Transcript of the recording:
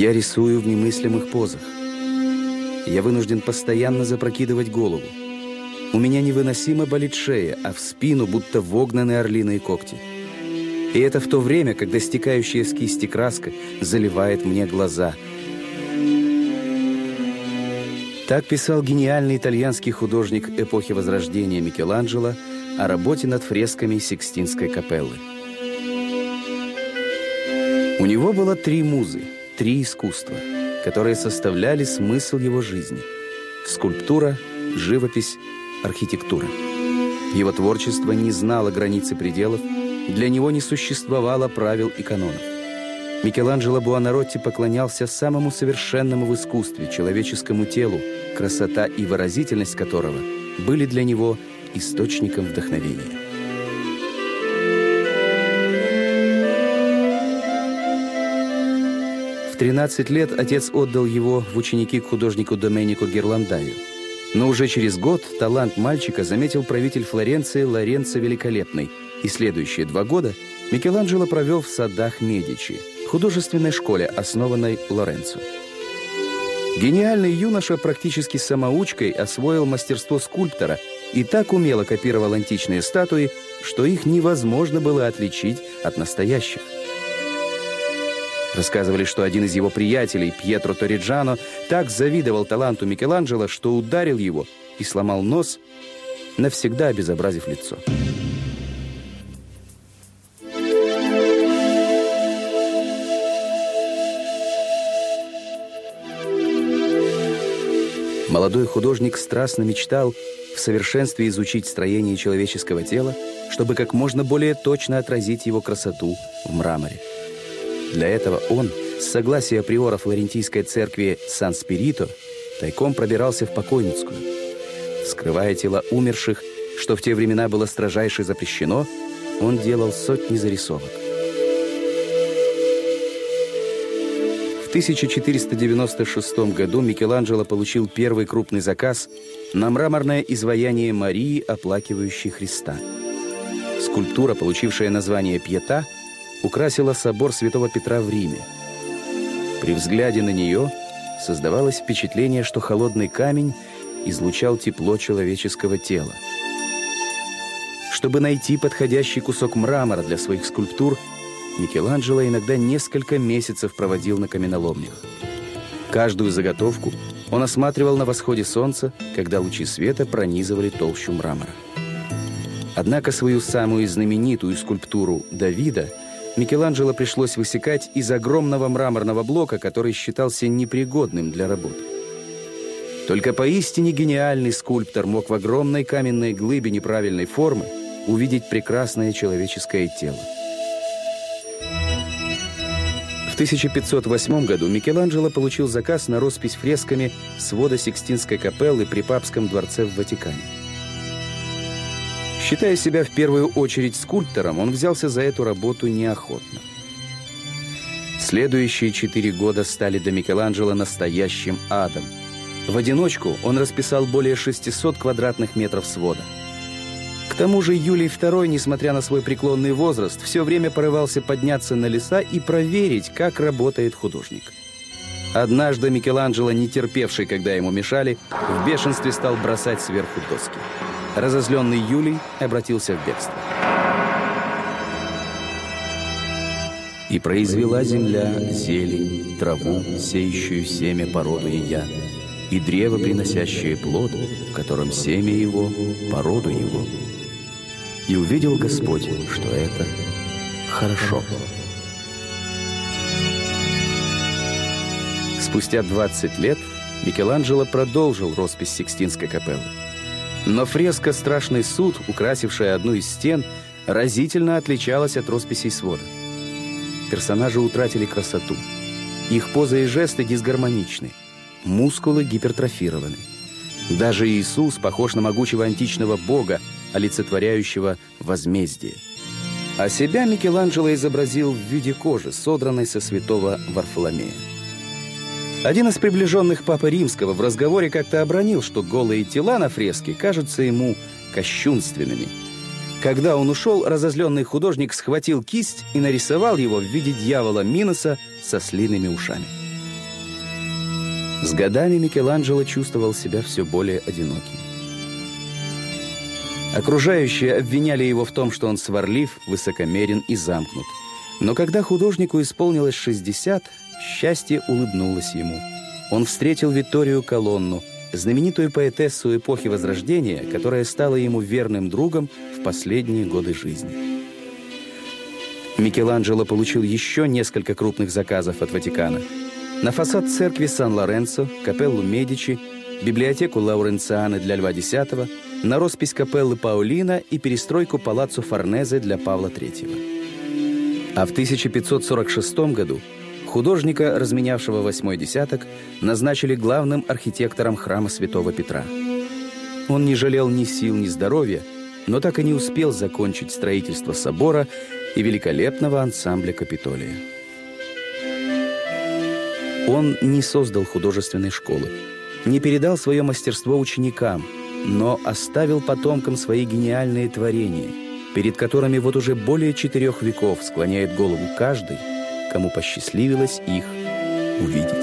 Я рисую в немыслимых позах. Я вынужден постоянно запрокидывать голову. У меня невыносимо болит шея, а в спину будто вогнаны орлиные когти. И это в то время, когда стекающая с кисти краска заливает мне глаза. Так писал гениальный итальянский художник эпохи Возрождения Микеланджело о работе над фресками Сикстинской капеллы. У него было три музы, три искусства, которые составляли смысл его жизни. Скульптура, живопись архитектура. Его творчество не знало границы пределов, для него не существовало правил и канонов. Микеланджело Буонаротти поклонялся самому совершенному в искусстве, человеческому телу, красота и выразительность которого были для него источником вдохновения. 13 лет отец отдал его в ученики к художнику Доменико Герландаю – но уже через год талант мальчика заметил правитель Флоренции Лоренцо Великолепный, и следующие два года Микеланджело провел в садах Медичи, художественной школе, основанной Лоренцо. Гениальный юноша практически самоучкой освоил мастерство скульптора и так умело копировал античные статуи, что их невозможно было отличить от настоящих. Рассказывали, что один из его приятелей, Пьетро Ториджано, так завидовал таланту Микеланджело, что ударил его и сломал нос, навсегда обезобразив лицо. Молодой художник страстно мечтал в совершенстве изучить строение человеческого тела, чтобы как можно более точно отразить его красоту в мраморе. Для этого он, с согласия приора флорентийской церкви Сан-Спирито, тайком пробирался в покойницкую. Вскрывая тела умерших, что в те времена было строжайше запрещено, он делал сотни зарисовок. В 1496 году Микеланджело получил первый крупный заказ на мраморное изваяние Марии, оплакивающей Христа. Скульптура, получившая название «Пьета», украсила собор Святого Петра в Риме. При взгляде на нее создавалось впечатление, что холодный камень излучал тепло человеческого тела. Чтобы найти подходящий кусок мрамора для своих скульптур, Микеланджело иногда несколько месяцев проводил на каменоломнях. Каждую заготовку он осматривал на восходе солнца, когда лучи света пронизывали толщу мрамора. Однако свою самую знаменитую скульптуру Давида – Микеланджело пришлось высекать из огромного мраморного блока, который считался непригодным для работы. Только поистине гениальный скульптор мог в огромной каменной глыбе неправильной формы увидеть прекрасное человеческое тело. В 1508 году Микеланджело получил заказ на роспись фресками свода Сикстинской капеллы при Папском дворце в Ватикане. Считая себя в первую очередь скульптором, он взялся за эту работу неохотно. Следующие четыре года стали для Микеланджело настоящим адом. В одиночку он расписал более 600 квадратных метров свода. К тому же Юлий II, несмотря на свой преклонный возраст, все время порывался подняться на леса и проверить, как работает художник. Однажды Микеланджело, не терпевший, когда ему мешали, в бешенстве стал бросать сверху доски. Разозленный Юлий обратился в бегство. И произвела земля зелень, траву, сеющую семя породу я, и древо, приносящее плод, в котором семя его, породу его. И увидел Господь, что это хорошо. Спустя 20 лет Микеланджело продолжил роспись Сикстинской капеллы. Но фреска «Страшный суд», украсившая одну из стен, разительно отличалась от росписей свода. Персонажи утратили красоту. Их позы и жесты дисгармоничны. Мускулы гипертрофированы. Даже Иисус похож на могучего античного бога, олицетворяющего возмездие. А себя Микеланджело изобразил в виде кожи, содранной со святого Варфоломея. Один из приближенных Папы Римского в разговоре как-то обронил, что голые тела на фреске кажутся ему кощунственными. Когда он ушел, разозленный художник схватил кисть и нарисовал его в виде дьявола Миноса со слиными ушами. С годами Микеланджело чувствовал себя все более одиноким. Окружающие обвиняли его в том, что он сварлив, высокомерен и замкнут. Но когда художнику исполнилось 60, счастье улыбнулось ему. Он встретил Викторию Колонну, знаменитую поэтессу эпохи Возрождения, которая стала ему верным другом в последние годы жизни. Микеланджело получил еще несколько крупных заказов от Ватикана. На фасад церкви Сан-Лоренцо, капеллу Медичи, библиотеку Лауренцианы для Льва X, на роспись капеллы Паулина и перестройку палаццо Форнезе для Павла III. А в 1546 году художника, разменявшего восьмой десяток, назначили главным архитектором храма святого Петра. Он не жалел ни сил, ни здоровья, но так и не успел закончить строительство собора и великолепного ансамбля Капитолия. Он не создал художественной школы, не передал свое мастерство ученикам, но оставил потомкам свои гениальные творения, перед которыми вот уже более четырех веков склоняет голову каждый, кому посчастливилось их увидеть.